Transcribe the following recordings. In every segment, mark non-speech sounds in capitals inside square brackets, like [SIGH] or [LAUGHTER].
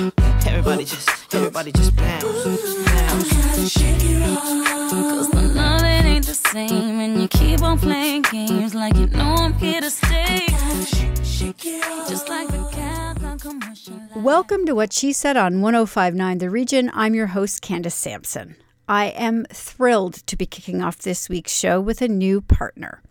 Everybody just, everybody just bounce, bounce. Cause the night ain't the same And you keep on playing games Like you know I'm here to stay Just like the cat on commercial Welcome to What She Said on 1059 The Region. I'm your host, Candace Sampson. I am thrilled to be kicking off this week's show with a new partner.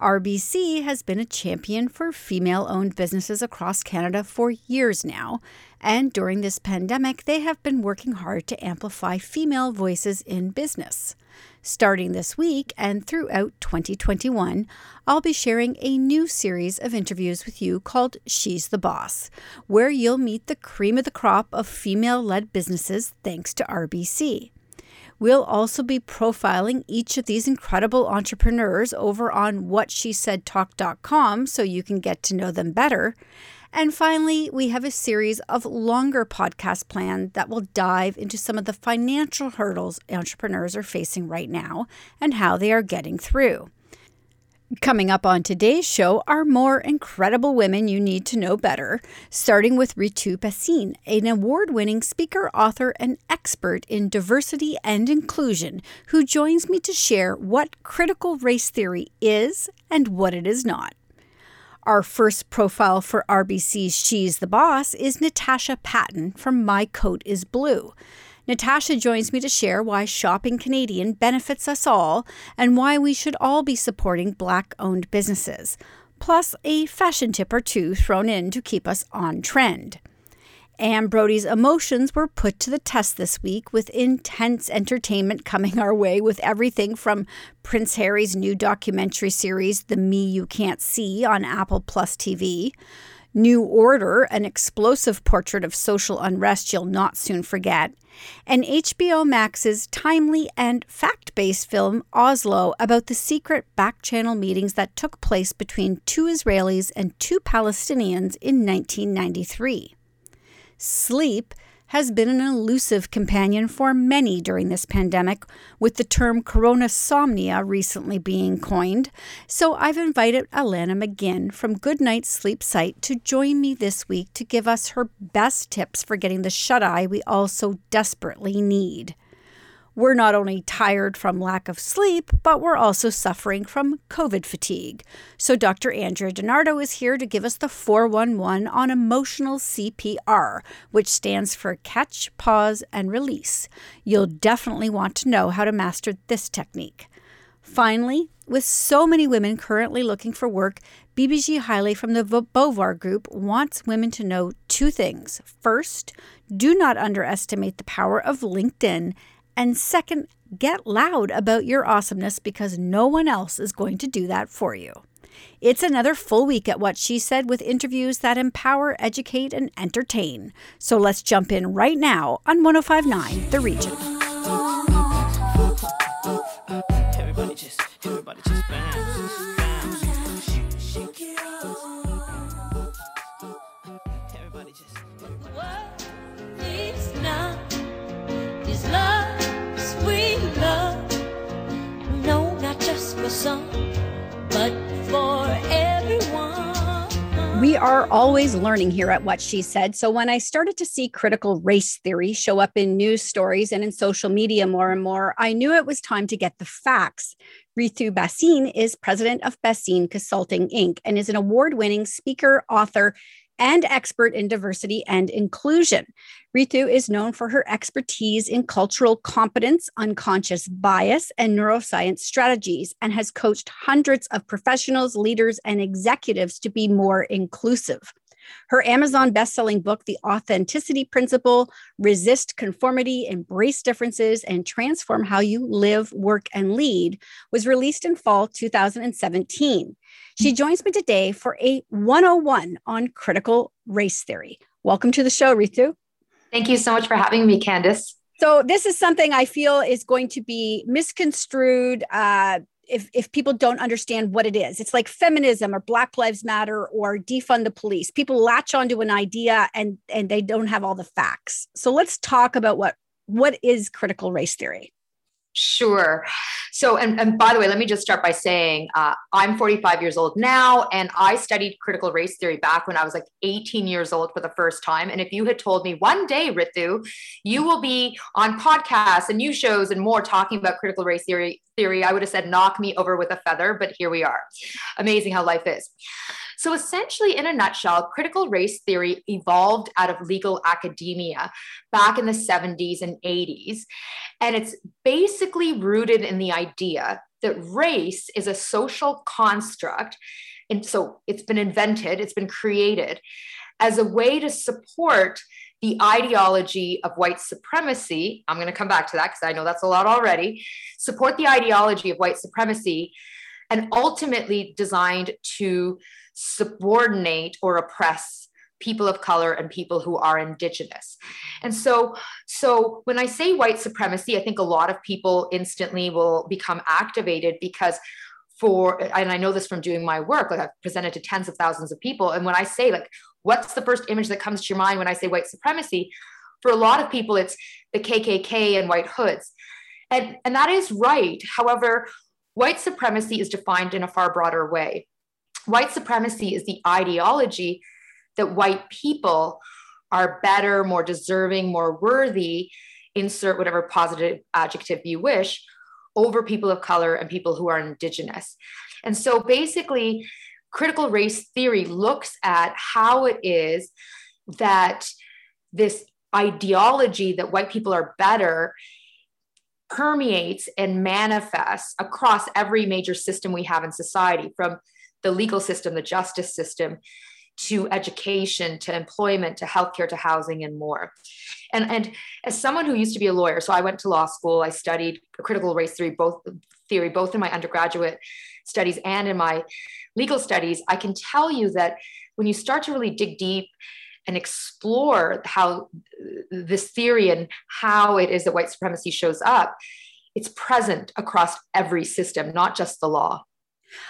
RBC has been a champion for female owned businesses across Canada for years now, and during this pandemic, they have been working hard to amplify female voices in business. Starting this week and throughout 2021, I'll be sharing a new series of interviews with you called She's the Boss, where you'll meet the cream of the crop of female led businesses thanks to RBC. We'll also be profiling each of these incredible entrepreneurs over on whatshesaidtalk.com so you can get to know them better. And finally, we have a series of longer podcast planned that will dive into some of the financial hurdles entrepreneurs are facing right now and how they are getting through. Coming up on today's show are more incredible women you need to know better, starting with Ritu Bhasin, an award winning speaker, author, and expert in diversity and inclusion, who joins me to share what critical race theory is and what it is not. Our first profile for RBC's She's the Boss is Natasha Patten from My Coat is Blue. Natasha joins me to share why shopping Canadian benefits us all and why we should all be supporting Black owned businesses, plus a fashion tip or two thrown in to keep us on trend. Anne Brodie's emotions were put to the test this week with intense entertainment coming our way with everything from Prince Harry's new documentary series, The Me You Can't See, on Apple Plus TV, New Order, an explosive portrait of social unrest you'll not soon forget, and HBO Max's timely and fact based film Oslo about the secret back channel meetings that took place between two Israelis and two Palestinians in 1993. Sleep has been an elusive companion for many during this pandemic, with the term coronasomnia recently being coined. So I've invited Alanna McGinn from Goodnight Sleep Site to join me this week to give us her best tips for getting the shut eye we all so desperately need. We're not only tired from lack of sleep, but we're also suffering from COVID fatigue. So, Dr. Andrea DiNardo is here to give us the 411 on emotional CPR, which stands for catch, pause, and release. You'll definitely want to know how to master this technique. Finally, with so many women currently looking for work, Bibigi Haile from the Beauvoir Group wants women to know two things. First, do not underestimate the power of LinkedIn. And second, get loud about your awesomeness because no one else is going to do that for you. It's another full week at What She Said with interviews that empower, educate, and entertain. So let's jump in right now on 1059 The Region. We are always learning here at What She Said. So when I started to see critical race theory show up in news stories and in social media more and more, I knew it was time to get the facts. Ritu Bhasin is president of Bhasin Consulting Inc. and is an award winning speaker, author, and expert in diversity and inclusion. Ritu is known for her expertise in cultural competence, unconscious bias, and neuroscience strategies, and has coached hundreds of professionals, leaders, and executives to be more inclusive. Her Amazon best-selling book, The Authenticity Principle, Resist Conformity, Embrace Differences, and Transform How You Live, Work, and Lead, was released in fall 2017. She joins me today for a 101 on critical race theory. Welcome to the show, Ritu. Thank you so much for having me, Candace. So this is something I feel is going to be misconstrued uh, if if people don't understand what it is. It's like feminism or Black Lives Matter or defund the police. People latch onto an idea and and they don't have all the facts. So let's talk about what what is critical race theory. Sure. So, and, and by the way, let me just start by saying uh, I'm 45 years old now, and I studied critical race theory back when I was like 18 years old for the first time. And if you had told me one day, Ritu, you will be on podcasts and news shows and more talking about critical race theory, theory, I would have said, knock me over with a feather. But here we are. Amazing how life is. So, essentially, in a nutshell, critical race theory evolved out of legal academia back in the 70s and 80s. And it's basically rooted in the idea that race is a social construct. And so it's been invented, it's been created as a way to support the ideology of white supremacy. I'm going to come back to that because I know that's a lot already. Support the ideology of white supremacy and ultimately designed to subordinate or oppress people of color and people who are indigenous. And so so when i say white supremacy i think a lot of people instantly will become activated because for and i know this from doing my work like i've presented to tens of thousands of people. And when i say like what's the first image that comes to your mind when i say white supremacy? For a lot of people it's the kkk and white hoods. And and that is right. However white supremacy is defined in a far broader way white supremacy is the ideology that white people are better, more deserving, more worthy, insert whatever positive adjective you wish, over people of color and people who are indigenous. And so basically, critical race theory looks at how it is that this ideology that white people are better permeates and manifests across every major system we have in society from the legal system, the justice system, to education, to employment, to healthcare, to housing, and more. And, and as someone who used to be a lawyer, so I went to law school, I studied critical race theory, both theory, both in my undergraduate studies and in my legal studies, I can tell you that when you start to really dig deep and explore how this theory and how it is that white supremacy shows up, it's present across every system, not just the law.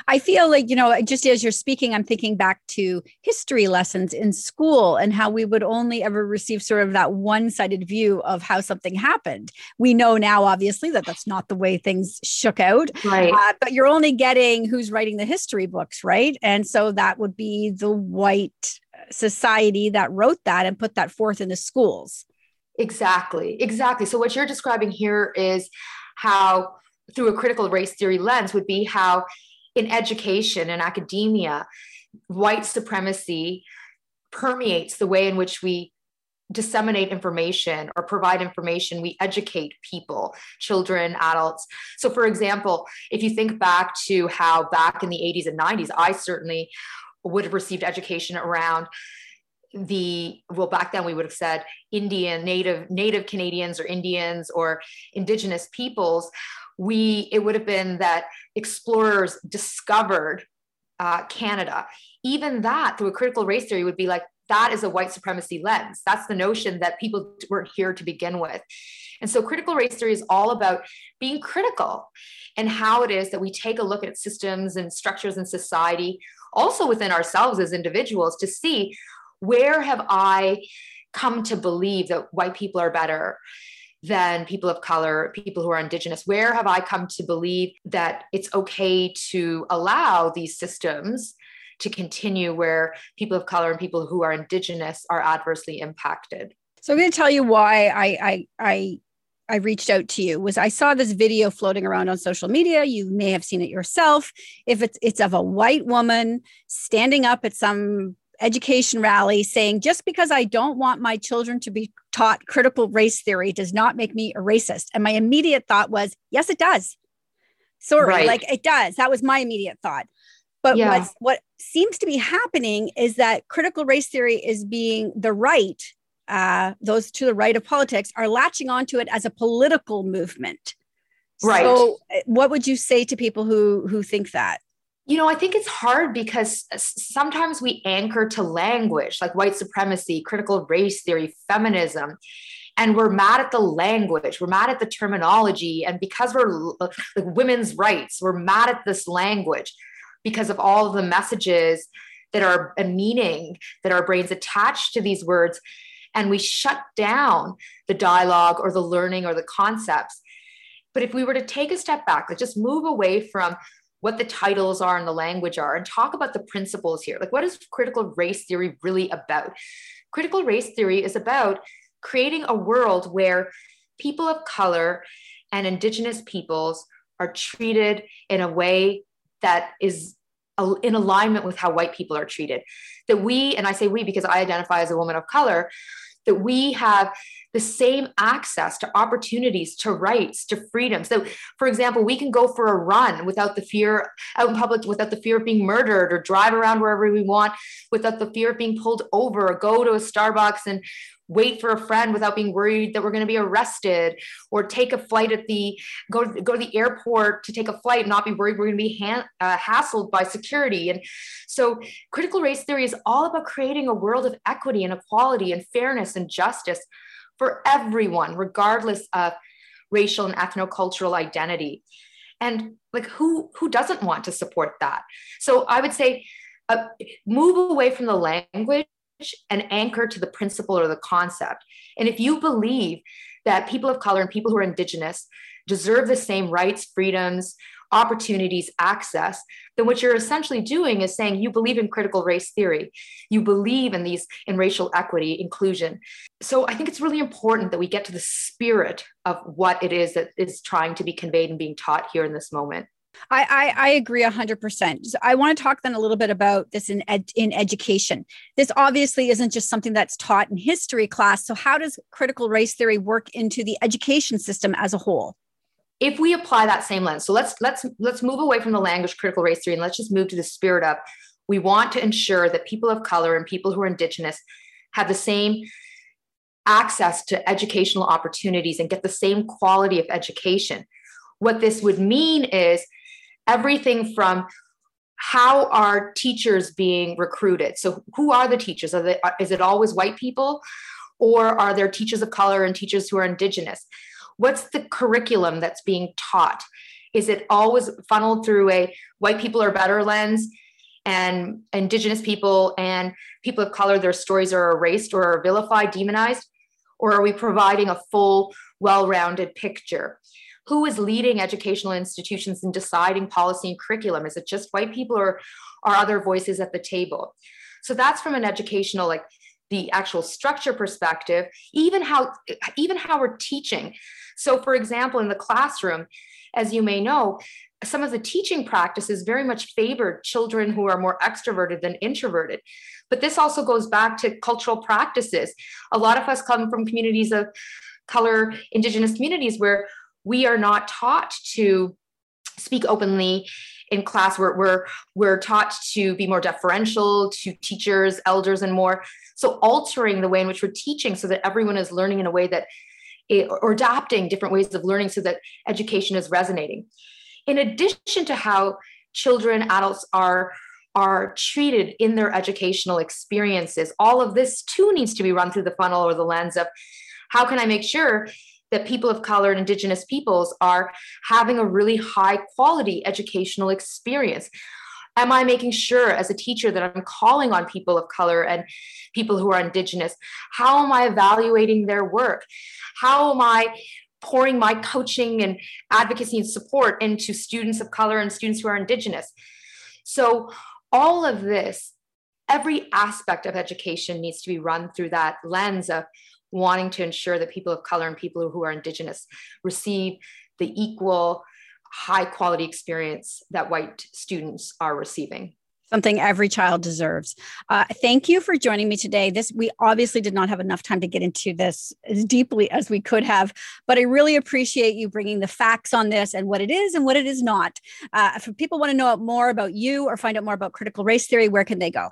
I feel like, you know, just as you're speaking, I'm thinking back to history lessons in school and how we would only ever receive sort of that one sided view of how something happened. We know now, obviously, that that's not the way things shook out. Right. Uh, but you're only getting who's writing the history books, right? And so that would be the white society that wrote that and put that forth in the schools. Exactly. Exactly. So what you're describing here is how through a critical race theory lens would be how in education and academia, white supremacy permeates the way in which we disseminate information or provide information we educate people children adults so for example if you think back to how back in the 80s and 90s i certainly would have received education around the well back then we would have said indian native native canadians or indians or indigenous peoples we it would have been that explorers discovered uh, Canada. Even that, through a critical race theory, would be like that is a white supremacy lens. That's the notion that people weren't here to begin with. And so critical race theory is all about being critical and how it is that we take a look at systems and structures in society, also within ourselves as individuals, to see where have I come to believe that white people are better than people of color, people who are indigenous? Where have I come to believe that it's okay to allow these systems to continue where people of color and people who are indigenous are adversely impacted? So I'm going to tell you why I I I I reached out to you was I saw this video floating around on social media. You may have seen it yourself. If it's it's of a white woman standing up at some education rally saying just because I don't want my children to be taught critical race theory does not make me a racist. And my immediate thought was, yes, it does. Sorry, right. like it does. That was my immediate thought. But yeah. what seems to be happening is that critical race theory is being the right, uh, those to the right of politics are latching onto it as a political movement. Right. So, uh, what would you say to people who who think that? you know, I think it's hard because sometimes we anchor to language like white supremacy, critical race theory, feminism, and we're mad at the language, we're mad at the terminology. And because we're like women's rights, we're mad at this language because of all of the messages that are a meaning that our brains attach to these words. And we shut down the dialogue or the learning or the concepts. But if we were to take a step back, like just move away from what the titles are and the language are and talk about the principles here. Like, what is critical race theory really about? Critical race theory is about creating a world where people of color and Indigenous peoples are treated in a way that is in alignment with how white people are treated. That we, and I say we because I identify as a woman of color, that we have the same access to opportunities, to rights, to freedom. So, for example, we can go for a run without the fear out in public, without the fear of being murdered, or drive around wherever we want without the fear of being pulled over, or go to a Starbucks and wait for a friend without being worried that we're going to be arrested or take a flight at the go to, go to the airport to take a flight and not be worried we're going to be ha- uh, hassled by security. And so critical race theory is all about creating a world of equity and equality and fairness and justice for everyone regardless of racial and ethnocultural identity. And like who who doesn't want to support that? So i would say uh, move away from the language and anchor to the principle or the concept. And if you believe that people of color and people who are indigenous deserve the same rights, freedoms, opportunities, access, then what you're essentially doing is saying you believe in critical race theory. You believe in these in racial equity, inclusion. So I think it's really important that we get to the spirit of what it is that is trying to be conveyed and being taught here in this moment. I, I, I agree 100%. So I want to talk then a little bit about this in, ed, in education. This obviously isn't just something that's taught in history class. So, how does critical race theory work into the education system as a whole? If we apply that same lens, so let's let's let's move away from the language critical race theory and let's just move to the spirit of we want to ensure that people of color and people who are indigenous have the same access to educational opportunities and get the same quality of education. What this would mean is everything from how are teachers being recruited? So who are the teachers? Are they, is it always white people? Or are there teachers of color and teachers who are indigenous? What's the curriculum that's being taught? Is it always funneled through a white people are better lens and indigenous people and people of color their stories are erased or vilified demonized? Or are we providing a full well-rounded picture who is leading educational institutions in deciding policy and curriculum? Is it just white people or are other voices at the table? So that's from an educational, like the actual structure perspective, even how even how we're teaching. So for example, in the classroom, as you may know, some of the teaching practices very much favored children who are more extroverted than introverted. But this also goes back to cultural practices. A lot of us come from communities of color, indigenous communities where we are not taught to speak openly in class. We're, we're we're taught to be more deferential to teachers elders and more. So altering the way in which we're teaching so that everyone is learning in a way that eh, it, or adapting different ways of learning so that education is resonating. In addition to how children adults are are treated in their educational experiences all of this too needs to be run through the funnel or the lens of how can i make sure that people of color and indigenous peoples are having a really high quality educational experience. Am i making sure as a teacher that i'm calling on people of color and people who are indigenous? How am i evaluating their work? How am i pouring my coaching and advocacy and support into students of color and students who are indigenous? So all of this every aspect of education needs to be run through that lens of wanting to ensure that people of color and people who are indigenous receive the equal high quality experience that white students are receiving something every child deserves. Uh, thank you for joining me today. This we obviously did not have enough time to get into this as deeply as we could have, but I really appreciate you bringing the facts on this and what it is and what it is not. Uh, if people want to know more about you or find out more about critical race theory, where can they go?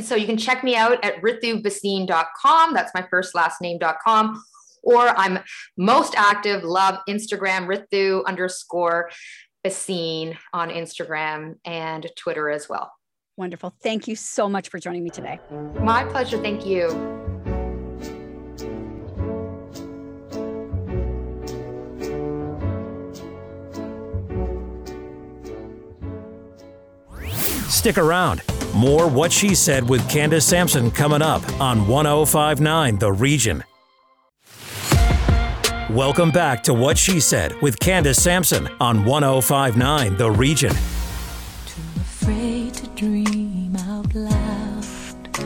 So you can check me out at ritubhasin.com. That's my first last name.com. Or I'm most active, love Instagram, Ritu underscore Bhasin on Instagram and Twitter as well. Wonderful. Thank you so much for joining me today. My pleasure. Thank you. Stick around. More What She Said with Candace Sampson coming up on 1059 The Region. Welcome back to What She Said with Candace Sampson on 1059 The Region. Too afraid to dream out loud.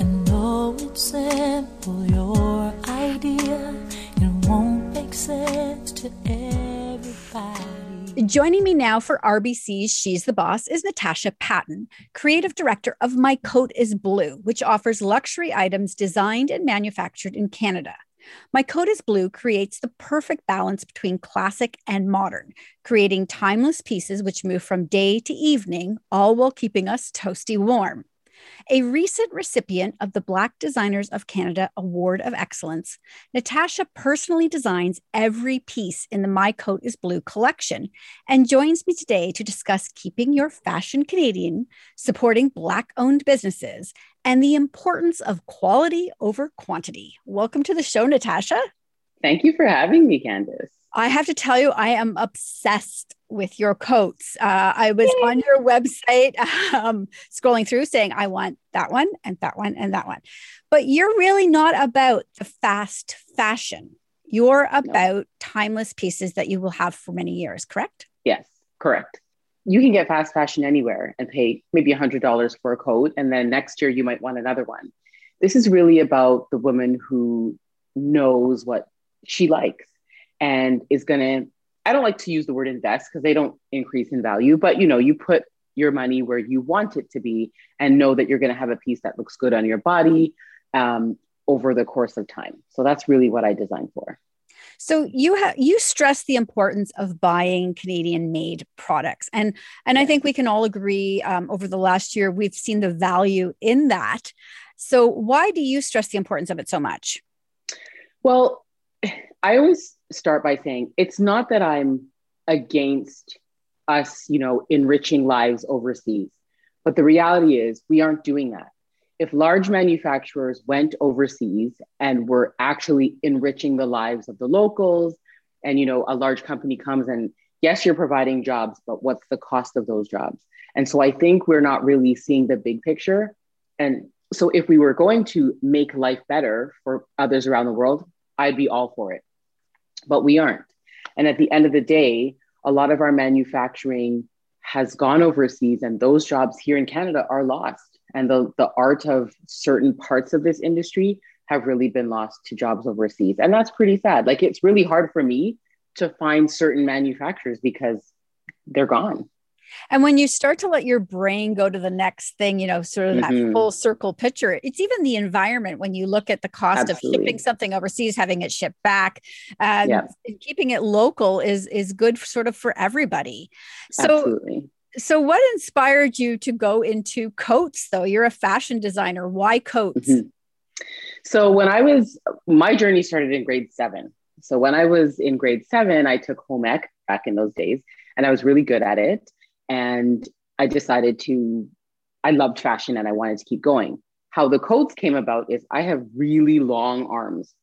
And though it's simple, your idea, it won't make sense to everybody. Joining me now for RBC's She's the Boss is Natasha Patten, creative director of My Coat is Blue, which offers luxury items designed and manufactured in Canada. My Coat is Blue creates the perfect balance between classic and modern, creating timeless pieces which move from day to evening, all while keeping us toasty warm. A recent recipient of the Black Designers of Canada Award of Excellence, Natasha personally designs every piece in the My Coat is Blue collection and joins me today to discuss keeping your fashion Canadian, supporting Black owned businesses, and the importance of quality over quantity. Welcome to the show, Natasha. Thank you for having me, Candace. I have to tell you, I am obsessed with your coats. Uh, I was Yay. on your website [LAUGHS] um, scrolling through saying, I want that one and that one and that one. But you're really not about the fast fashion. You're about no. timeless pieces that you will have for many years, correct? Yes, correct. You can get fast fashion anywhere and pay maybe $100 for a coat. And then next year you might want another one. This is really about the woman who knows what she likes and is going to i don't like to use the word invest because they don't increase in value but you know you put your money where you want it to be and know that you're going to have a piece that looks good on your body um, over the course of time so that's really what i designed for so you have you stress the importance of buying Canadian made products, and and I think we can all agree um, over the last year we've seen the value in that. So why do you stress the importance of it so much? Well, I always start by saying it's not that I'm against us, you know, enriching lives overseas, but the reality is we aren't doing that. If large manufacturers went overseas and were actually enriching the lives of the locals, and you know, a large company comes and yes, you're providing jobs, but what's the cost of those jobs? And so I think we're not really seeing the big picture. And so if we were going to make life better for others around the world, I'd be all for it but we aren't. And at the end of the day, a lot of our manufacturing has gone overseas, and those jobs here in Canada are lost. And the, the art of certain parts of this industry have really been lost to jobs overseas. And that's pretty sad. Like, it's really hard for me to find certain manufacturers because they're gone. And when you start to let your brain go to the next thing, you know, sort of mm-hmm. that full circle picture, it's even the environment when you look at the cost Absolutely. of shipping something overseas, having it shipped back, uh, yeah. keeping it local is is good sort of for everybody. So Absolutely. So, what inspired you to go into coats, though? You're a fashion designer. Why coats? Mm-hmm. So, when I was, my journey started in grade seven. So, when I was in grade seven, I took home ec back in those days, and I was really good at it. And I decided to, I loved fashion and I wanted to keep going. How the coats came about is I have really long arms.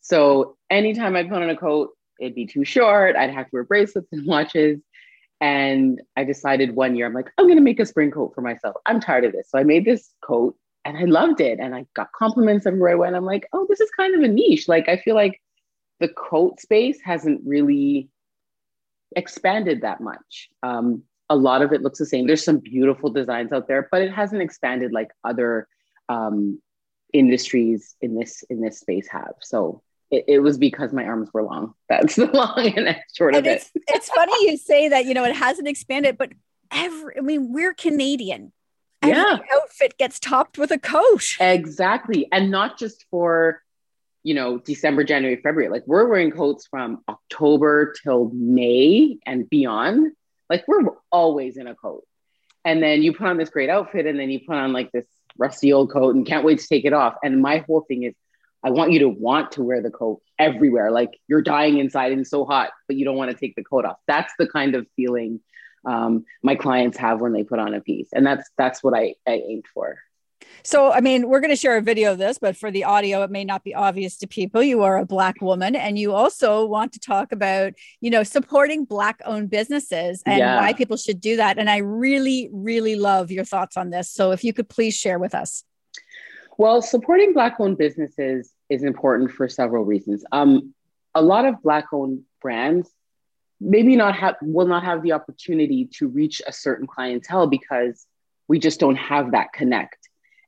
So anytime I put on a coat, it'd be too short. I'd have to wear bracelets and watches. And I decided one year, I'm like, I'm going to make a spring coat for myself. I'm tired of this. So I made this coat and I loved it. And I got compliments everywhere I went. I'm like, oh, this is kind of a niche. Like, I feel like the coat space hasn't really expanded that much. Um, a lot of it looks the same. There's some beautiful designs out there, but it hasn't expanded like other um, industries in this in this space have. So it, it, was because my arms were long. [LAUGHS] That's the long and short and of it's, it. it's funny you say that. You know, it hasn't expanded, but every I mean, we're Canadian. Every yeah. outfit gets topped with a coat. Exactly, and not just for you know December, January, February. Like we're wearing coats from October till May and beyond like we're always in a coat. And then you put on this great outfit and then you put on like this rusty old coat and can't wait to take it off. And my whole thing is I want you to want to wear the coat everywhere. Like you're dying inside and so hot, but you don't want to take the coat off. That's the kind of feeling um, my clients have when they put on a piece. And that's that's what I, I aimed for. So, I mean, we're going to share a video of this, but for the audio, it may not be obvious to people. You are a Black woman, and you also want to talk about, you know, supporting Black owned businesses and yeah. why people should do that. And I really, really love your thoughts on this. So, if you could please share with us. Well, supporting Black owned businesses is important for several reasons. Um, a lot of black owned brands maybe not have will not have the opportunity to reach a certain clientele because we just don't have that connect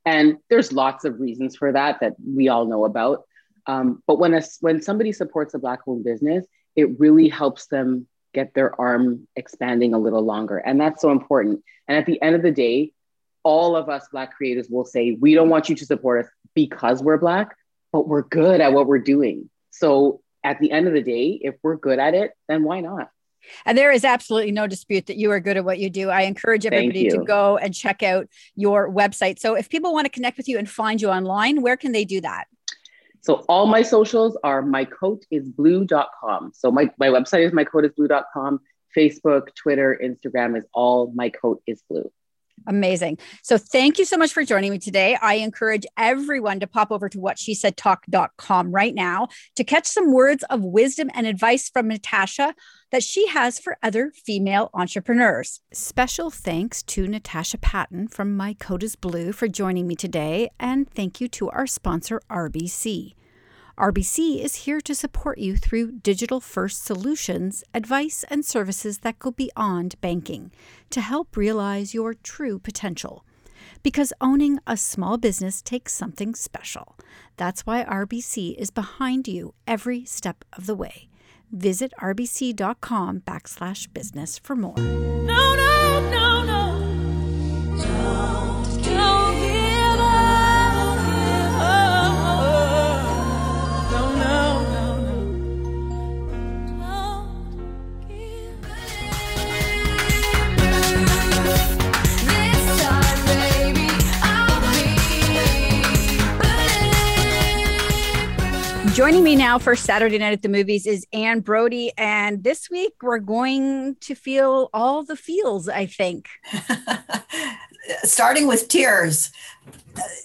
and there's lots of reasons for that that we all know about. Um, but when a, when somebody supports a black owned business it really helps them get their arm expanding a little longer. And that's so important. And at the end of the day all of us black creators will say we don't want you to support us because we're black but we're good at what we're doing. So at the end of the day, if we're good at it, then why not? And there is absolutely no dispute that you are good at what you do. I encourage everybody to go and check out your website. So if people want to connect with you and find you online, where can they do that? So all my socials are mycoatisblue.com. So my, my website is mycoatisblue.com. Facebook, Twitter, Instagram is all my coat is blue. Amazing. So thank you so much for joining me today. I encourage everyone to pop over to what she said talk.com right now to catch some words of wisdom and advice from Natasha that she has for other female entrepreneurs. Special thanks to Natasha Patten from My Coat is Blue for joining me today. And thank you to our sponsor, RBC. RBC is here to support you through digital first solutions, advice, and services that go beyond banking to help realize your true potential. Because owning a small business takes something special. That's why RBC is behind you every step of the way. Visit rbc.com backslash business for more. No, no, Joining me now for Saturday Night at the Movies is Anne Brodie. And this week we're going to feel all the feels, I think. [LAUGHS] starting with tears.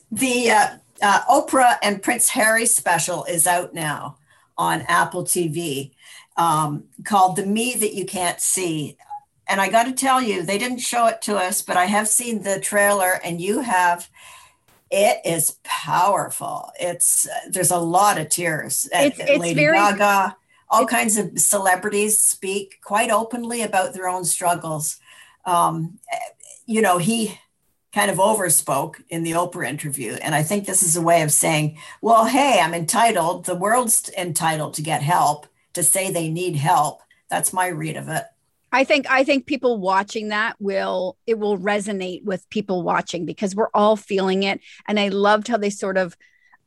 The uh, uh, Oprah and Prince Harry special is out now on Apple TV um, called The Me That You Can't See. And I got to tell you, they didn't show it to us, but I have seen the trailer and you have. It is powerful. It's there's a lot of tears. It's- it's Lady very- Gaga, all kinds of celebrities speak quite openly about their own struggles. Um, you know, he kind of overspoke in the Oprah interview. And I think this is a way of saying, well, hey, I'm entitled. The world's entitled to get help, to say they need help. That's my read of it. I think I think people watching that will it will resonate with people watching because we're all feeling it. And I loved how they sort of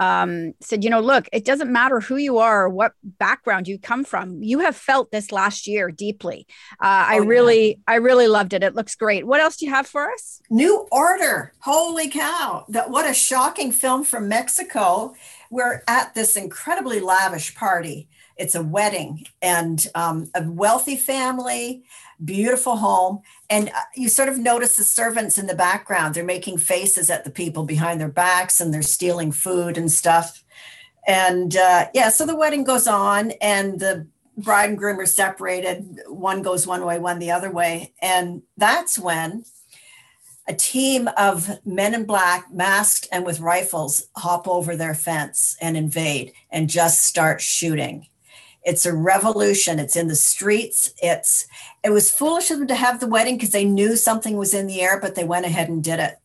um, said, you know, look, it doesn't matter who you are or what background you come from. You have felt this last year deeply. Uh, I Oh, yeah. really, I really loved it. It looks great. What else do you have for us? New Order. Holy cow. That what a shocking film from Mexico. We're at this incredibly lavish party. It's a wedding and um, a wealthy family, beautiful home. And uh, you sort of notice the servants in the background. They're making faces at the people behind their backs and they're stealing food and stuff. And uh, yeah, so the wedding goes on and the bride and groom are separated. One goes one way, one the other way. And that's when a team of men in black, masked and with rifles, hop over their fence and invade and just start shooting. It's a revolution. It's in the streets. It's it was foolish of them to have the wedding because they knew something was in the air, but they went ahead and did it.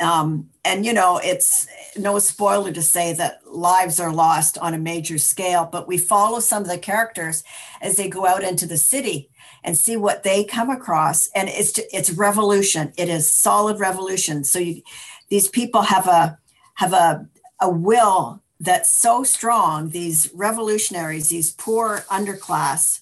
Um, and you know, it's no spoiler to say that lives are lost on a major scale, but we follow some of the characters as they go out into the city and see what they come across and it's it's revolution it is solid revolution so you these people have a have a a will that's so strong these revolutionaries these poor underclass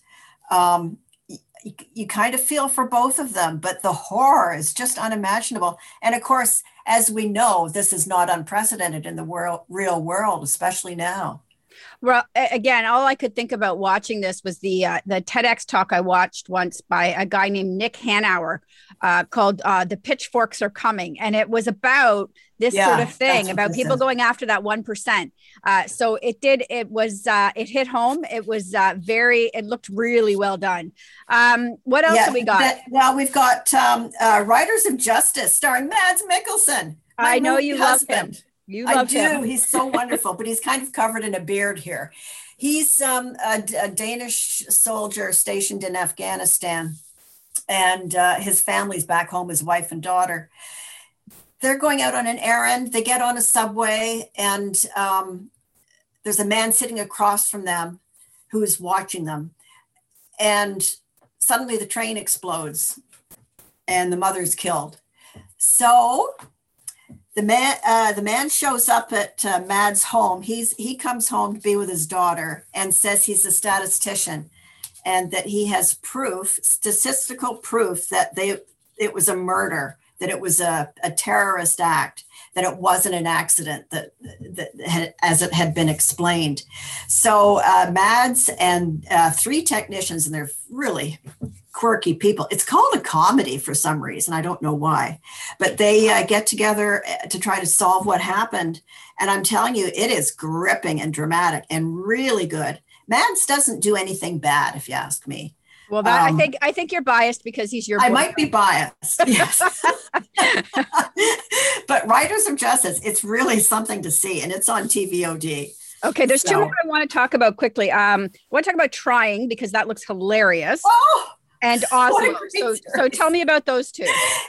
um, you, you kind of feel for both of them but the horror is just unimaginable. And of course as we know this is not unprecedented in the world real world especially now Well, again, all I could think about watching this was the uh, the TEDx talk I watched once by a guy named Nick Hanauer uh, called uh, "The Pitchforks Are Coming," and it was about this Yeah, sort of thing about people is. going after that one percent. Uh, so it did. It was. Uh, it hit home. It was uh, very. It looked really well done. Um, what else have we got? that- well, we've got um, uh, Riders of Justice starring Mads Mikkelsen. I know you love him. You I do. him. He's so wonderful, but he's kind of covered in a beard here. He's um, a, a Danish soldier stationed in Afghanistan, and uh, his family's back home, his wife and daughter. They're going out on an errand. They get on a subway, and um, there's a man sitting across from them who's watching them. And suddenly the train explodes, and the mother's killed. So the man uh, the man shows up at uh, Mad's home. He's he comes home to be with his daughter and says he's a statistician and that he has proof, statistical proof that they it was a murder, that it was a, a terrorist act, that it wasn't an accident that, that had, as it had been explained. So uh, Mads and uh, three technicians, and they're really quirky people. It's called a comedy for some reason. I don't know why, but they uh, get together uh, to try to solve what happened. And I'm telling you, it is gripping and dramatic and really good. Mads doesn't do anything bad, if you ask me. Well, that, I Um, think I think you're biased because he's your. I boy- might be biased, [LAUGHS] yes. [LAUGHS] but Riders of Justice, it's really something to see, and it's on TVOD. Okay, there's two more I want to talk about quickly. Um, I want to talk about trying because that looks hilarious, Oh, and [LAUGHS] what a Oslo. So, so tell me about those two.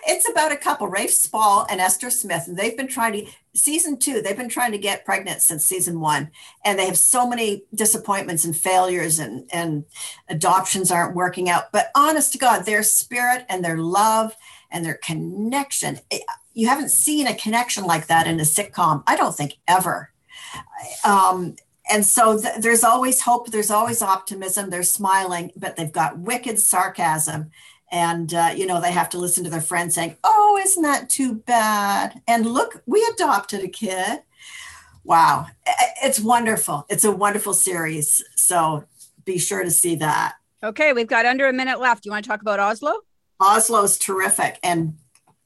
it's about a couple, Rafe Spall and Esther Smith, and they've been trying to season two. They've been trying to get pregnant since season one, and they have so many disappointments and failures, and and adoptions aren't working out. But honest to God, their spirit and their love and their connection. it- you haven't seen a connection like that in a sitcom. I don't think ever. Um, and so th- there's always hope. There's always optimism. They're smiling, but they've got wicked sarcasm and uh, you know they have to listen to their friends saying oh isn't that too bad and look we adopted a kid wow it's wonderful it's a wonderful series so be sure to see that Okay, we've got under a minute left. You want to talk about Oslo? oslo's terrific and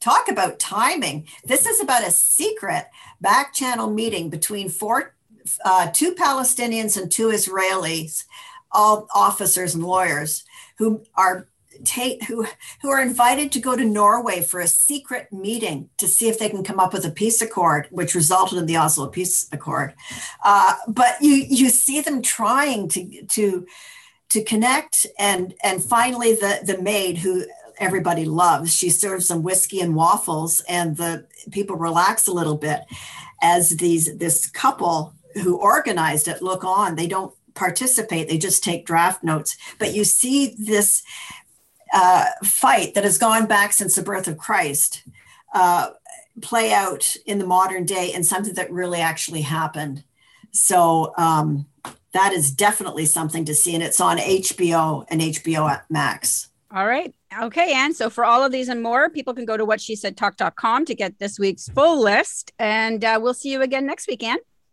talk about timing this is about a secret back channel meeting between four uh, two palestinians and two israelis all officers and lawyers who are Tate, who who are invited to go to Norway for a secret meeting to see if they can come up with a peace accord, which resulted in the Oslo Peace Accord. Uh, but you you see them trying to to to connect, and and finally the the maid who everybody loves, she serves them whiskey and waffles, and the people relax a little bit as these this couple who organized it look on. They don't participate; they just take draft notes. But you see this uh, fight that has gone back since the birth of Christ uh, play out in the modern day and something that really actually happened. So um, that is definitely something to see, and it's on HBO and HBO Max. All right. Okay, Anne. So for all of these and more, people can go to what she said talk.com to get this week's full list. And uh, we'll see you again next week, Anne.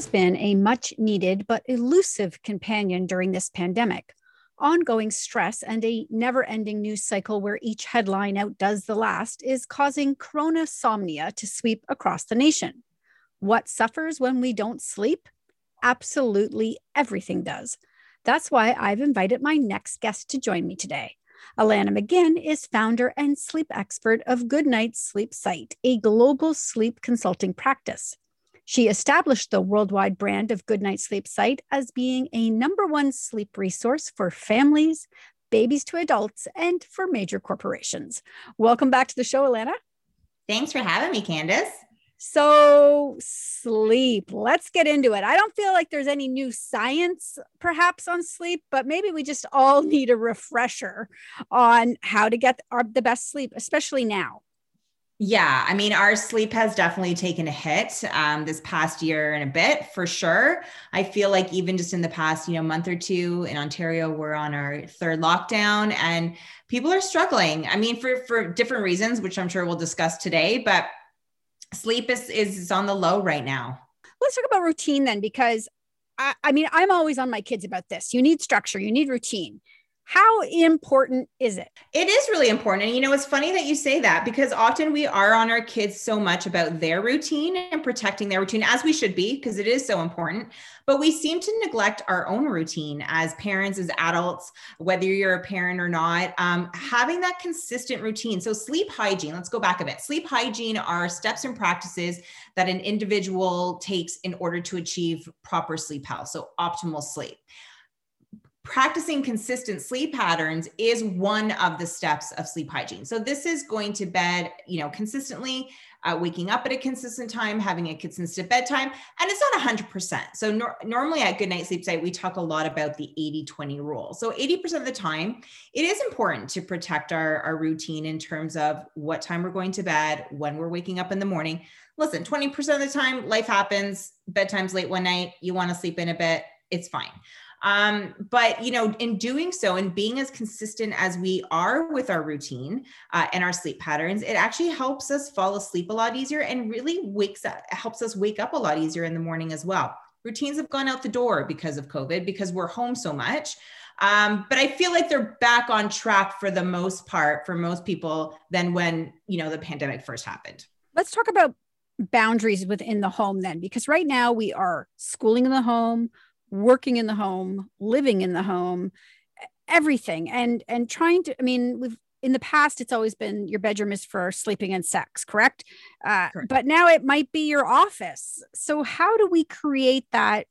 Has been a much needed but elusive companion during this pandemic. Ongoing stress and a never ending news cycle where each headline outdoes the last is causing coronasomnia to sweep across the nation. What suffers when we don't sleep? Absolutely everything does. That's why I've invited my next guest to join me today. Alanna McGinn is founder and sleep expert of Goodnight Sleep Site, a global sleep consulting practice. She established the worldwide brand of Goodnight Sleep Site as being a number one sleep resource for families, babies to adults, and for major corporations. Welcome back to the show, Alanna. Thanks for having me, Candace. So, sleep, let's get into it. I don't feel like there's any new science perhaps on sleep, but maybe we just all [LAUGHS] need a refresher on how to get our, the best sleep, especially now. Yeah, I mean, our sleep has definitely taken a hit um, this past year and a bit for sure. I feel like even just in the past, you know, month or two in Ontario, we're on our third lockdown, and people are struggling. I mean, for for different reasons, which I'm sure we'll discuss today. But sleep is is on the low right now. Let's talk about routine then, because I, I mean, I'm always on my kids about this. You need structure, you need routine. How important is it? It is really important. And you know, it's funny that you say that because often we are on our kids so much about their routine and protecting their routine, as we should be, because it is so important. But we seem to neglect our own routine as parents, as adults, whether you're a parent or not, um, having that consistent routine. So, sleep hygiene, let's go back a bit. Sleep hygiene are steps and practices that an individual takes in order to achieve proper sleep health, so optimal sleep practicing consistent sleep patterns is one of the steps of sleep hygiene. So this is going to bed, you know, consistently, uh, waking up at a consistent time, having a consistent bedtime, and it's not 100%. So nor- normally at Good Night Sleep Site, we talk a lot about the 80-20 rule. So 80% of the time, it is important to protect our, our routine in terms of what time we're going to bed, when we're waking up in the morning. Listen, 20% of the time, life happens, bedtime's late one night, you want to sleep in a bit, it's fine. Um, but you know, in doing so and being as consistent as we are with our routine uh, and our sleep patterns, it actually helps us fall asleep a lot easier and really wakes up, helps us wake up a lot easier in the morning as well. Routines have gone out the door because of COVID because we're home so much. Um, but I feel like they're back on track for the most part for most people than when you know the pandemic first happened. Let's talk about boundaries within the home then, because right now we are schooling in the home, working in the home, living in the home, everything. And and trying to, I mean, we've in the past it's always been your bedroom is for sleeping and sex correct? Uh, correct but now it might be your office so how do we create that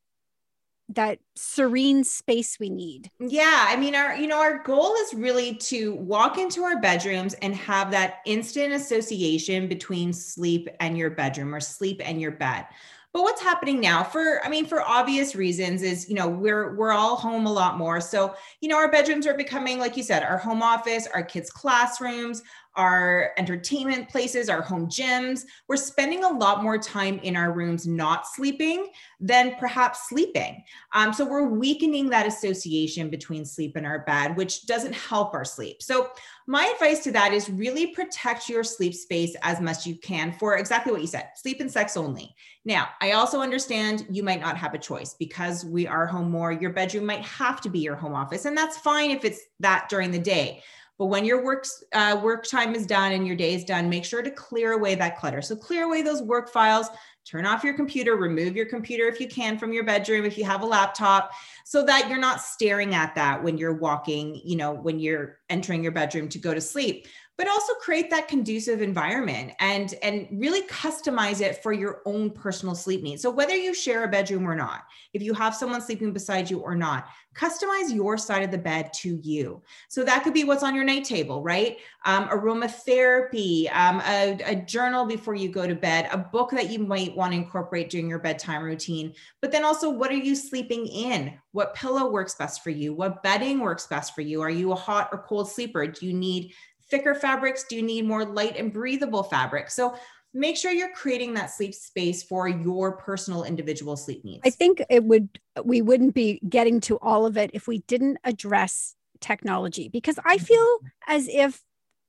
that serene space we need yeah i mean our you know our goal is really to walk into our bedrooms and have that instant association between sleep and your bedroom or sleep and your bed but what's happening now for I mean for obvious reasons is, you know, we're we're all home a lot more. So, you know, our bedrooms are becoming like you said, our home office, our kids' classrooms, our entertainment places, our home gyms. We're spending a lot more time in our rooms not sleeping than perhaps sleeping. Um, so we're weakening that association between sleep and our bed, which doesn't help our sleep. So my advice to that is really protect your sleep space as much as you can for exactly what you said sleep and sex only. Now, I also understand you might not have a choice because we are home more. Your bedroom might have to be your home office, and that's fine if it's that during the day. But when your work uh, work time is done and your day is done, make sure to clear away that clutter. So clear away those work files. Turn off your computer. Remove your computer if you can from your bedroom if you have a laptop, so that you're not staring at that when you're walking. You know, when you're entering your bedroom to go to sleep but also create that conducive environment and and really customize it for your own personal sleep needs. So whether you share a bedroom or not if you have someone sleeping beside you or not customize your side of the bed to you. So that could be what's on your night table right? Um, aromatherapy um, a, a journal before you go to bed a book that you might want to incorporate during your bedtime routine but then also what are you sleeping in what pillow works best for you what bedding works best for you are you a hot or cold sleeper do you need thicker fabrics? Do you need more light and breathable fabric? So make sure you're creating that sleep space for your personal individual sleep needs. I think it would we wouldn't be getting to all of it if we didn't address technology because I feel mm-hmm. as if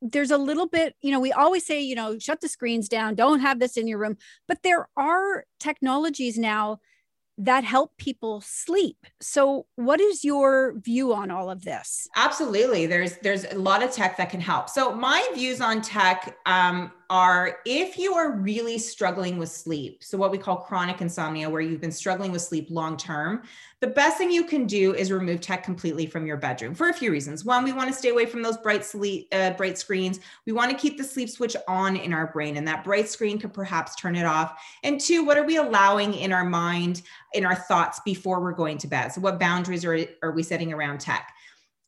there's a little bit, you know, we always say, you know, shut the screens down, don't have this in your room, but there are technologies now that help people sleep. So what is your view on all of this? Absolutely. There's there's a lot of tech that can help. So my views on tech um, are if you are really struggling with sleep, so what we call chronic insomnia, where you've been struggling with sleep long term, the best thing you can do is remove tech completely from your bedroom for a few reasons. One, we want to stay away from those bright sleep, uh, bright screens. We want to keep the sleep switch on in our brain, and that bright screen could perhaps turn it off. And two, what are we allowing in our mind, in our thoughts before we're going to bed? So, what boundaries are, are we setting around tech?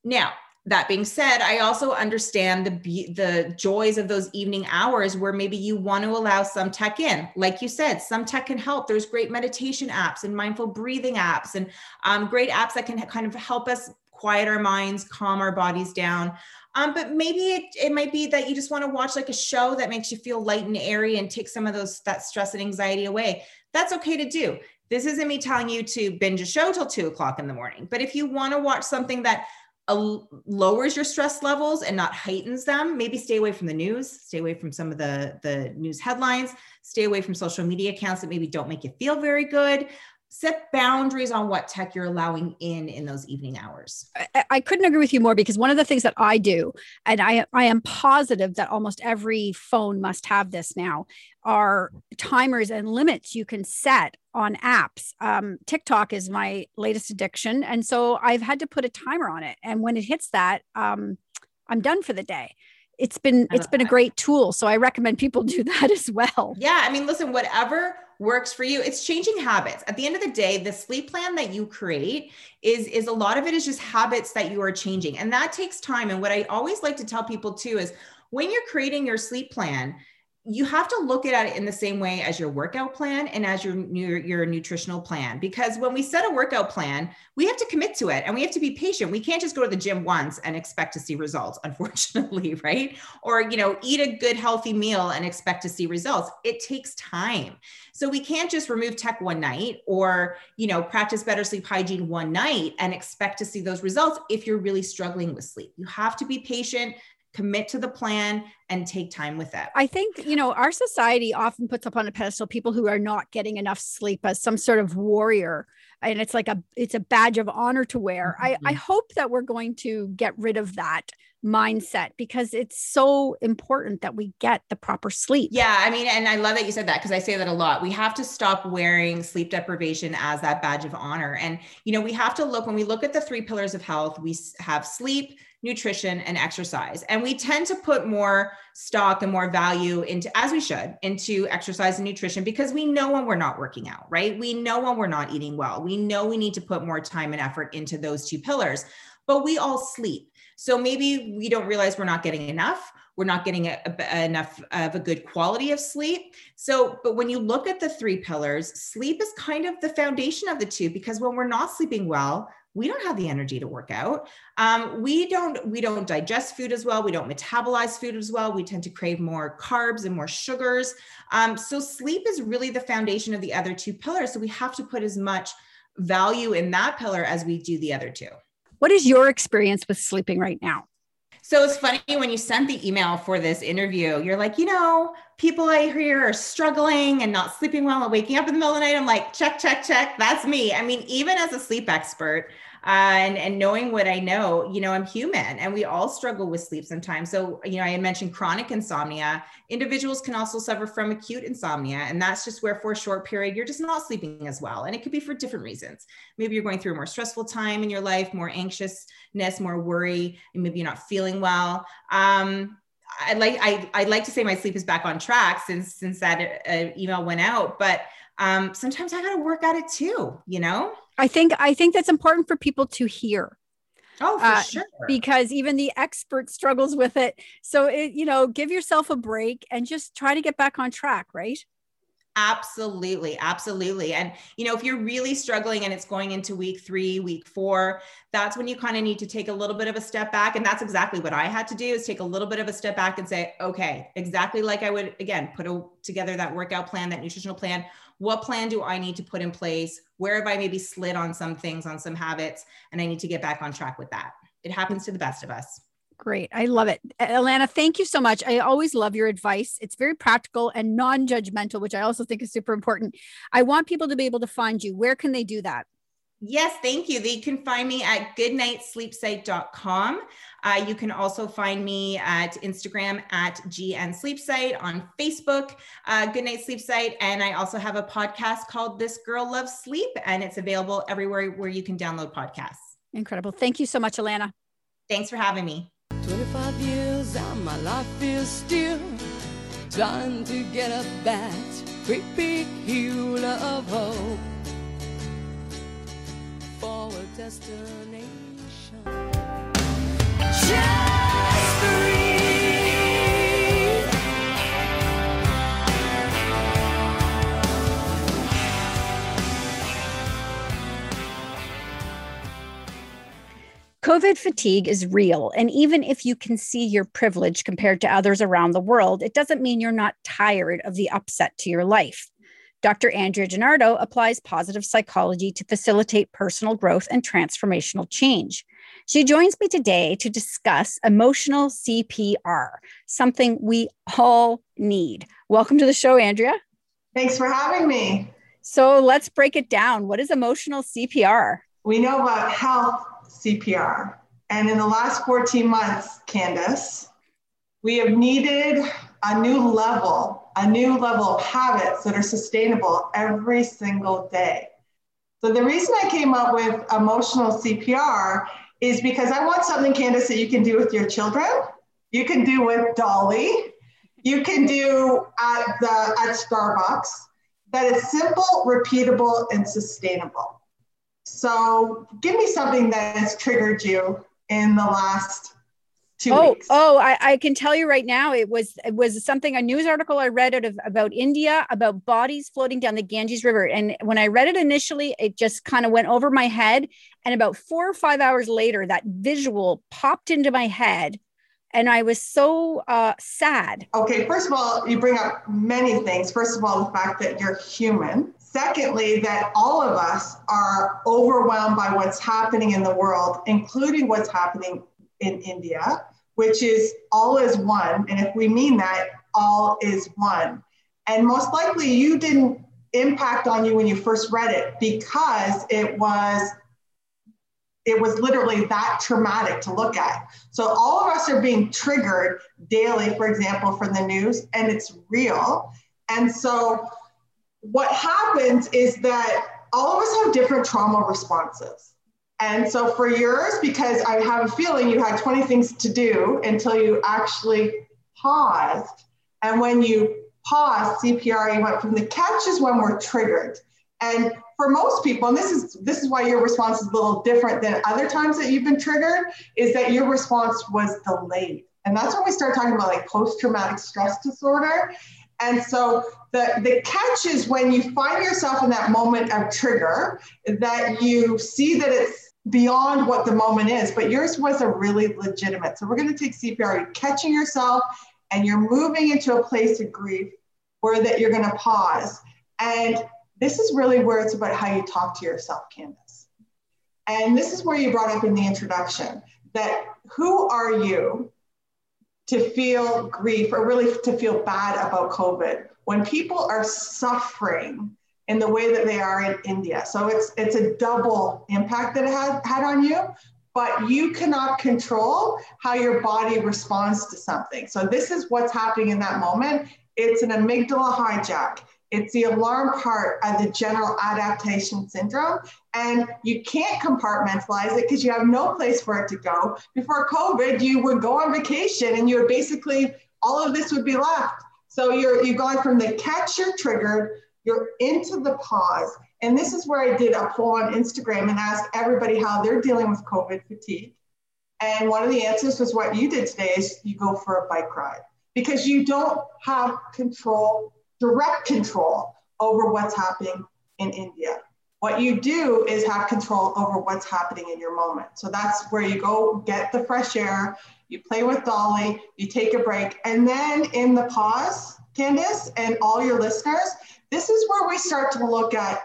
Now, that being said i also understand the the joys of those evening hours where maybe you want to allow some tech in like you said some tech can help there's great meditation apps and mindful breathing apps and um, great apps that can kind of help us quiet our minds calm our bodies down Um, but maybe it, it might be that you just want to watch like a show that makes you feel light and airy and take some of those that stress and anxiety away. That's okay to do. This isn't me telling you to binge a show till two o'clock in the morning. But if you want to watch something that lowers your stress levels and not heightens them, maybe stay away from the news, stay away from some of the the news headlines, stay away from social media accounts that maybe don't make you feel very good set boundaries on what tech you're allowing in in those evening hours I, I couldn't agree with you more because one of the things that I do, and I I am positive that almost every phone must have this now, are timers and limits you can set on apps. Um, TikTok is my latest addiction, and so I've had to put a timer on it. And when it hits that, um, I'm done for the day. It's been it's been a great tool, so I recommend people [LAUGHS] do that as well. yeah i mean listen whatever works for you. It's changing habits. At the end of the day the sleep plan that you create is is a lot of it is just habits that you are changing. And that takes time. And what i always like to tell people too is when you're creating your sleep plan you have to look at it in the same way as your workout plan and as your your, your nutritional plan because when we set a workout plan we have to commit to it and we have to be patient. We can't just go to the gym once and expect to see results [LAUGHS] unfortunately right? Or you know eat a good healthy meal and expect to see results. It takes time. So we can't just remove tech one night or you know practice better sleep hygiene one night and expect to see those results if you're really struggling with sleep. You have to be patient commit to the plan and take time with it I think, you know, our society often puts up on a pedestal people who are not getting enough sleep as some sort of warrior. And it's like a it's a badge of honor to wear. I, I mm-hmm. hope that we're going to get rid of that mindset because it's so important that we get the proper sleep. Yeah, I mean, and I love that you said that because I say that a lot. We have to stop wearing sleep deprivation as that badge of honor. And, you know, we have to look when we look at the three pillars of health, we have sleep, nutrition, and exercise. And we tend to put more stock and more value into, as we should, into exercise and nutrition because we know when we're not working out, right? We know when we're not eating well. We know we need to put more time and effort into those two pillars, but we all sleep. So maybe we don't realize we're not getting enough. We're not getting a, a- enough of a good quality of sleep. So, but when you look at the three pillars, sleep is kind of the foundation of the two because when we're not sleeping well, we don't have the energy to work out. Um, we don't we don't digest food as well. We don't metabolize food as well. We tend to crave more carbs and more sugars. Um, so sleep is really the foundation of the other two pillars. So we have to put as much value in that pillar as we do the other two. What is your experience with sleeping right now? So it's funny when you sent the email for this interview, you're like, you know, people I hear are struggling and not sleeping well and waking up in the middle of the night. I'm like, check, check, check. That's me. I mean, even as a sleep expert and, and knowing what I know, you know, I'm human and we all struggle with sleep sometimes. So, you know, I had mentioned chronic insomnia. Individuals can also suffer from acute insomnia. And that's just where for a short period, you're just not sleeping as well. And it could be for different reasons. Maybe you're going through a more stressful time in your life, more anxiousness, more worry, and maybe you're not feeling well. Um, I like I I like to say my sleep is back on track since since that uh, email went out, but um, sometimes I got to work at it too. You know? I think I think that's important for people to hear. Oh, for Uh, sure. because even the expert struggles with it. So it, you know, give yourself a break and just try to get back on track, right? Absolutely, absolutely. And you know, if you're really struggling and it's going into week 3, week 4, that's when you kind of need to take a little bit of a step back and that's exactly what I had to do is take a little bit of a step back and say, okay, exactly like I would again put a, together that workout plan, that nutritional plan, what plan do I need to put in place? Where have I maybe slid on some things, on some habits and I need to get back on track with that. It happens to the best of us. Great. I love it. Alanna, thank you so much. I always love your advice. It's very practical and non judgmental, which I also think is super important. I want people to be able to find you. Where can they do that? Yes, thank you. They can find me at goodnightsleepsite.com. Uh, you can also find me at Instagram at GN Sleepsite, on Facebook, uh, Good Night Sleep Site. And I also have a podcast called This Girl Loves Sleep, and it's available everywhere where you can download podcasts. Incredible. Thank you so much, Alanna. Thanks for having me. 25 years and my life is still trying to get up that great big hill of hope for a destination. Just breathe. COVID fatigue is real. And even if you can see your privilege compared to others around the world, it doesn't mean you're not tired of the upset to your life. Dr. Andrea Dinardo applies positive psychology to facilitate personal growth and transformational change. She joins me today to discuss emotional CPR, something we all need. Welcome to the show, Andrea. Thanks for having me. So let's break it down. What is emotional CPR? We know about health CPR. And in the last 14 months, Candace, we have needed a new level, a new level of habits that are sustainable every single day. So the reason I came up with emotional CPR is because I want something, Candace, that you can do with your children. You can do with Dolly. You can do at the at Starbucks. That is simple, repeatable, and sustainable. So give me something that has triggered you in the last two oh, weeks. Oh, I, I can tell you right now, it was it was something a news article I read out of about India about bodies floating down the Ganges River. And when I read it initially, it just kind of went over my head. And about four or five hours later, that visual popped into my head. And I was so uh, sad. Okay, first of all, you bring up many things. First of all, the fact that you're human. Secondly, that all of us are overwhelmed by what's happening in the world, including what's happening in India, which is all is one. And if we mean that, all is one. And most likely you didn't impact on you when you first read it because it was it was literally that traumatic to look at. So all of us are being triggered daily, for example, from the news, and it's real. And so what happens is that all of us have different trauma responses. And so for yours, because I have a feeling you had 20 things to do until you actually paused. And when you paused, CPR, you went from the catch is when we're triggered. And for most people, and this is this is why your response is a little different than other times that you've been triggered, is that your response was delayed. And that's when we start talking about like post-traumatic stress disorder. And so the, the catch is when you find yourself in that moment of trigger, that you see that it's beyond what the moment is, but yours was a really legitimate. So we're going to take CPR, you're catching yourself and you're moving into a place of grief where that you're going to pause. And this is really where it's about how you talk to yourself, Candace. And this is where you brought up in the introduction that who are you to feel grief or really to feel bad about COVID when people are suffering in the way that they are in India. So it's it's a double impact that it had, had on you, but you cannot control how your body responds to something. So this is what's happening in that moment. It's an amygdala hijack. It's the alarm part of the general adaptation syndrome. And you can't compartmentalize it because you have no place for it to go. Before COVID, you would go on vacation and you would basically, all of this would be left. So you're, you've gone from the catch, you're triggered, you're into the pause. And this is where I did a poll on Instagram and asked everybody how they're dealing with COVID fatigue. And one of the answers was what you did today is you go for a bike ride because you don't have control, direct control over what's happening in India. What you do is have control over what's happening in your moment. So that's where you go get the fresh air, you play with Dolly, you take a break. And then in the pause, Candace and all your listeners, this is where we start to look at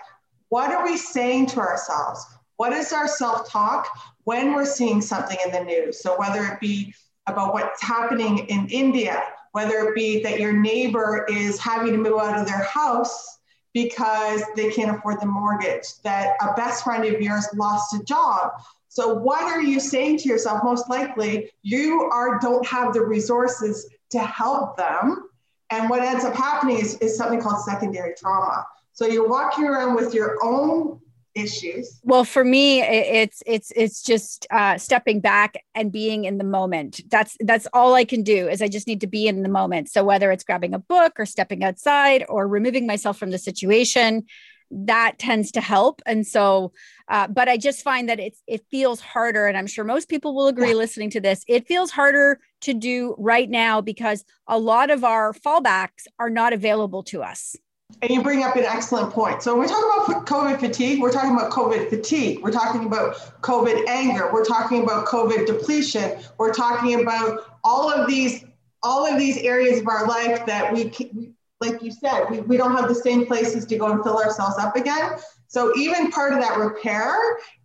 what are we saying to ourselves? What is our self talk when we're seeing something in the news? So, whether it be about what's happening in India, whether it be that your neighbor is having to move out of their house because they can't afford the mortgage, that a best friend of yours lost a job. So, what are you saying to yourself? Most likely, you are don't have the resources to help them and what ends up happening is, is something called secondary trauma. So you're walking around with your own issues. Well, for me, it's it's it's just uh, stepping back and being in the moment. That's that's all I can do. Is I just need to be in the moment. So whether it's grabbing a book or stepping outside or removing myself from the situation, that tends to help. And so, uh, but I just find that it's it feels harder, and I'm sure most people will agree yeah. listening to this. It feels harder to do right now because a lot of our fallbacks are not available to us. And you bring up an excellent point. So when we're talking about COVID fatigue, we're talking about COVID fatigue. We're talking about COVID anger. We're talking about COVID depletion. We're talking about all of these all of these areas of our life that we, we like you said, we, we don't have the same places to go and fill ourselves up again. So even part of that repair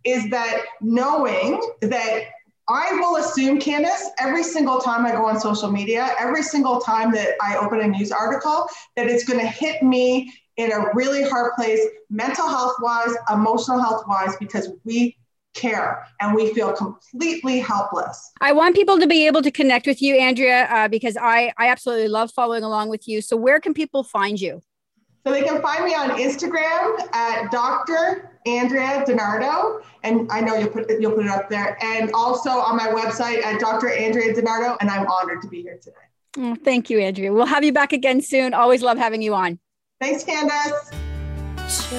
is that knowing that I will assume, Candace, every single time I go on social media, every single time that I open a news article, that it's going to hit me in a really hard place, mental health wise, emotional health wise, because we care and we feel completely helpless. I want people to be able to connect with you, Andrea, uh, because I, I absolutely love following along with you. So, where can people find you? So, they can find me on Instagram at Dr. Andrea DiNardo, and I know you'll put you'll put it up there, and also on my website at Dr. Andrea DiNardo. And I'm honored to be here today. Oh, thank you, Andrea. We'll have you back again soon. Always love having you on. Thanks, Candace. Just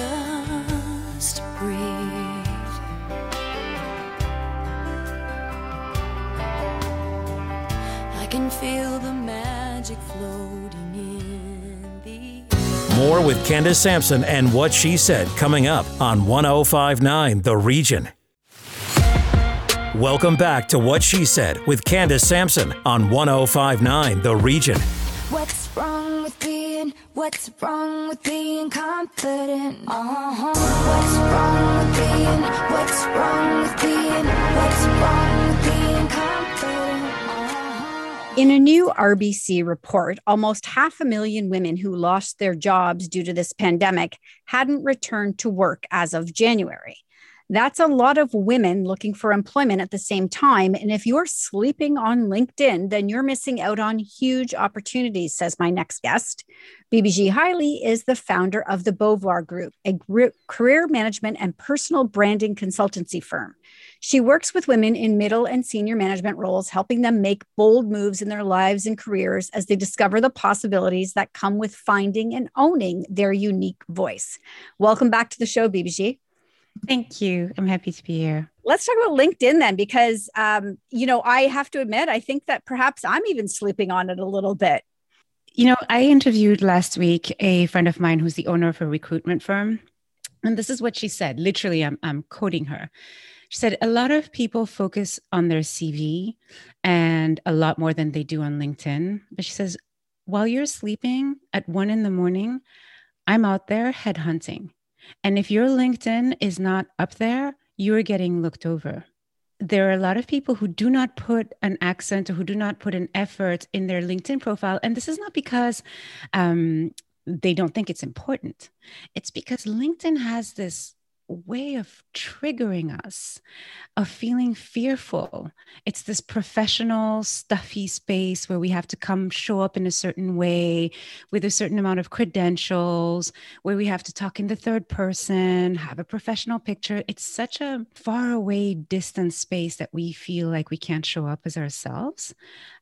can feel the magic floating in the More with Candace Sampson and what she said coming up on 1059 The Region. Welcome back to What She Said with Candace Sampson on 1059 The Region. What's wrong with being? What's wrong with being confident? Uh-huh. What's wrong with being? What's wrong with being? What's wrong with being confident? In a new RBC report, almost half a million women who lost their jobs due to this pandemic hadn't returned to work as of January. That's a lot of women looking for employment at the same time. And if you're sleeping on LinkedIn, then you're missing out on huge opportunities, says my next guest. Bibigi Haile is the founder of the Beauvoir Group, a gr- career management and personal branding consultancy firm. She works with women in middle and senior management roles, helping them make bold moves in their lives and careers as they discover the possibilities that come with finding and owning their unique voice. Welcome back to the show, BBG. Thank you. I'm happy to be here. Let's talk about LinkedIn then, because um, you know I have to admit I think that perhaps I'm even sleeping on it a little bit. You know, I interviewed last week a friend of mine who's the owner of a recruitment firm. And this is what she said. Literally, I'm, I'm quoting her. She said, A lot of people focus on their CV and a lot more than they do on LinkedIn. But she says, While you're sleeping at one in the morning, I'm out there headhunting. And if your LinkedIn is not up there, you're getting looked over. There are a lot of people who do not put an accent or who do not put an effort in their LinkedIn profile. And this is not because um, they don't think it's important, it's because LinkedIn has this way of triggering us, of feeling fearful. It's this professional, stuffy space where we have to come show up in a certain way with a certain amount of credentials, where we have to talk in the third person, have a professional picture. It's such a far away, distant space that we feel like we can't show up as ourselves.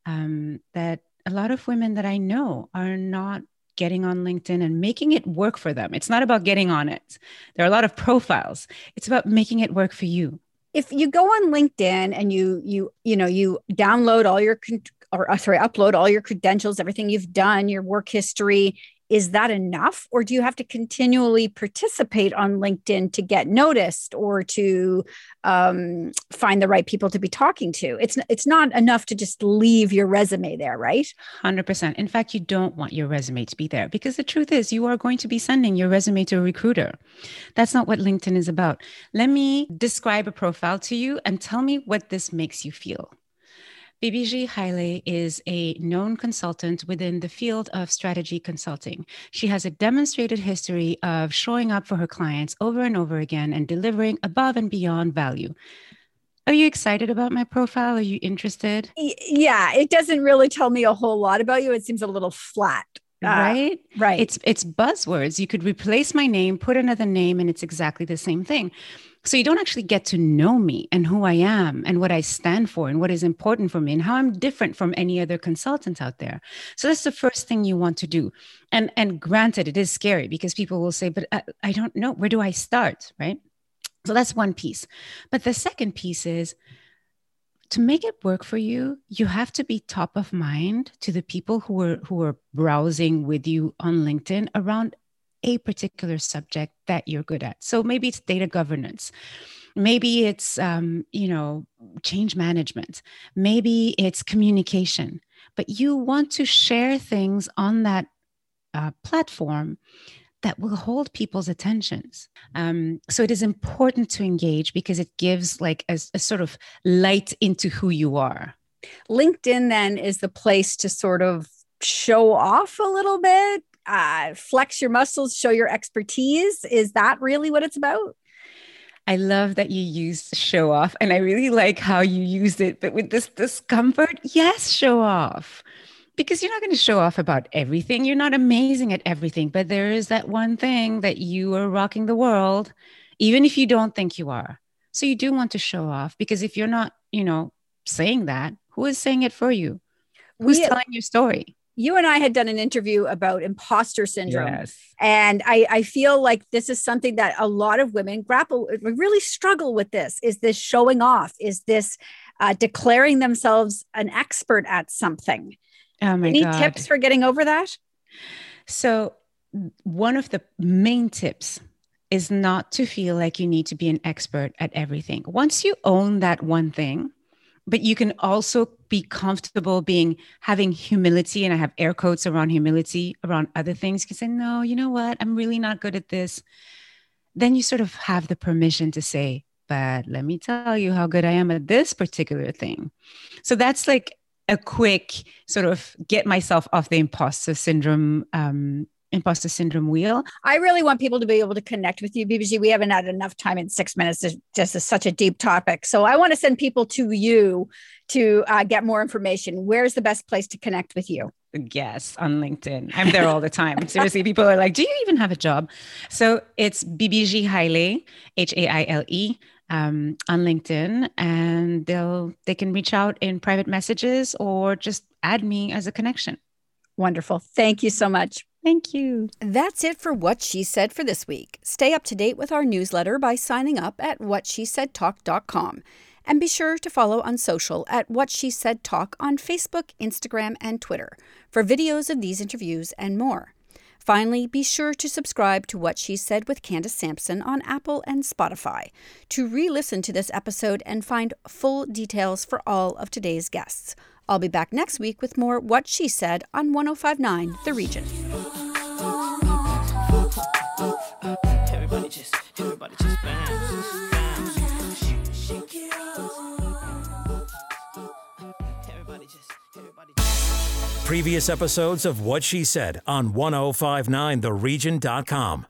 Um, that a lot of women that I know are not getting on LinkedIn and making it work for them. It's not about getting on it. There are a lot of profiles. It's about making it work for you. If you go on LinkedIn and you you you know you download all your con- or uh, sorry upload all your credentials, everything you've done, your work history, is that enough or do you have to continually participate on linkedin to get noticed or to um, find the right people to be talking to it's it's not enough to just leave your resume there right 100%. In fact, you don't want your resume to be there because the truth is, you are going to be sending your resume to a recruiter. That's not what LinkedIn is about. Let me describe a profile to you and tell me what this makes you feel. Bibigi Haile is a known consultant within the field of strategy consulting. She has a demonstrated history of showing up for her clients over and over again and delivering above and beyond value. Are you excited about my profile? Are you interested? Yeah it doesn't really tell me a whole lot about you it seems a little flat Uh, right? right It's it's buzzwords. You could replace my name, put another name, and it's exactly the same thing. So you don't actually get to know me and who I am and what I stand for and what is important for me and how I'm different from any other consultant out there. So that's the first thing you want to do. And and granted, it is scary because people will say, "But I, I don't know. Where do I start?" Right? So that's one piece. But the second piece is to make it work for you, you have to be top of mind to the people who are who are browsing with you on LinkedIn around a particular subject that you're good at. So maybe it's data governance. Maybe it's, um, you know, change management. Maybe it's communication. But you want to share things on that uh, platform that will hold people's attentions. Um, so it is important to engage because it gives like a, a sort of light into who you are. LinkedIn then is the place to sort of show off a little bit, uh, flex your muscles, show your expertise. Is that really what it's about? I love that you used show off, and I really like how you used it, but with this discomfort, yes, show off because you're not going to show off about everything. You're not amazing at everything, but there is that one thing that you are rocking the world, even if you don't think you are. So you do want to show off because if you're not, you know, saying that, who is saying it for you? Who's We- telling your story? You and I had done an interview about imposter syndrome. Yes. And I, I feel like this is something that a lot of women grapple, really struggle with this. Is this showing off? Is this uh, declaring themselves an expert at something? Oh my Any God. tips for getting over that? So, one of the main tips is not to feel like you need to be an expert at everything. Once you own that one thing, but you can also be comfortable being having humility, and I have air quotes around humility around other things. You can say, no, you know what? I'm really not good at this. Then you sort of have the permission to say, but let me tell you how good I am at this particular thing. So that's like a quick sort of get myself off the imposter syndrome um imposter syndrome wheel I really want people to be able to connect with you, Bibigi. We haven't had enough time in six minutes. This just is such a deep topic. So I want to send people to you to uh, get more information. Where's the best place to connect with you? yes on linkedin i'm there all the time [LAUGHS] seriously people are like do you even have a job so it's bbg haile h-a-i-l-e um, on linkedin and they'll they can reach out in private messages or just add me as a connection Wonderful. Thank you so much. Thank you That's it for What She Said for this week. Stay up to date with our newsletter by signing up at whatshesaidtalk.com. And be sure to follow on social at What She Said Talk on Facebook, Instagram, and Twitter for videos of these interviews and more. Finally, be sure to subscribe to What She Said with Candace Sampson on Apple and Spotify to re listen to this episode and find full details for all of today's guests. I'll be back next week with more What She Said on 1059 The Region. Everybody just, everybody just bounce, bounce. Shake, shake it off. Everybody just, everybody just. Previous episodes of What She Said on 1059theregion.com.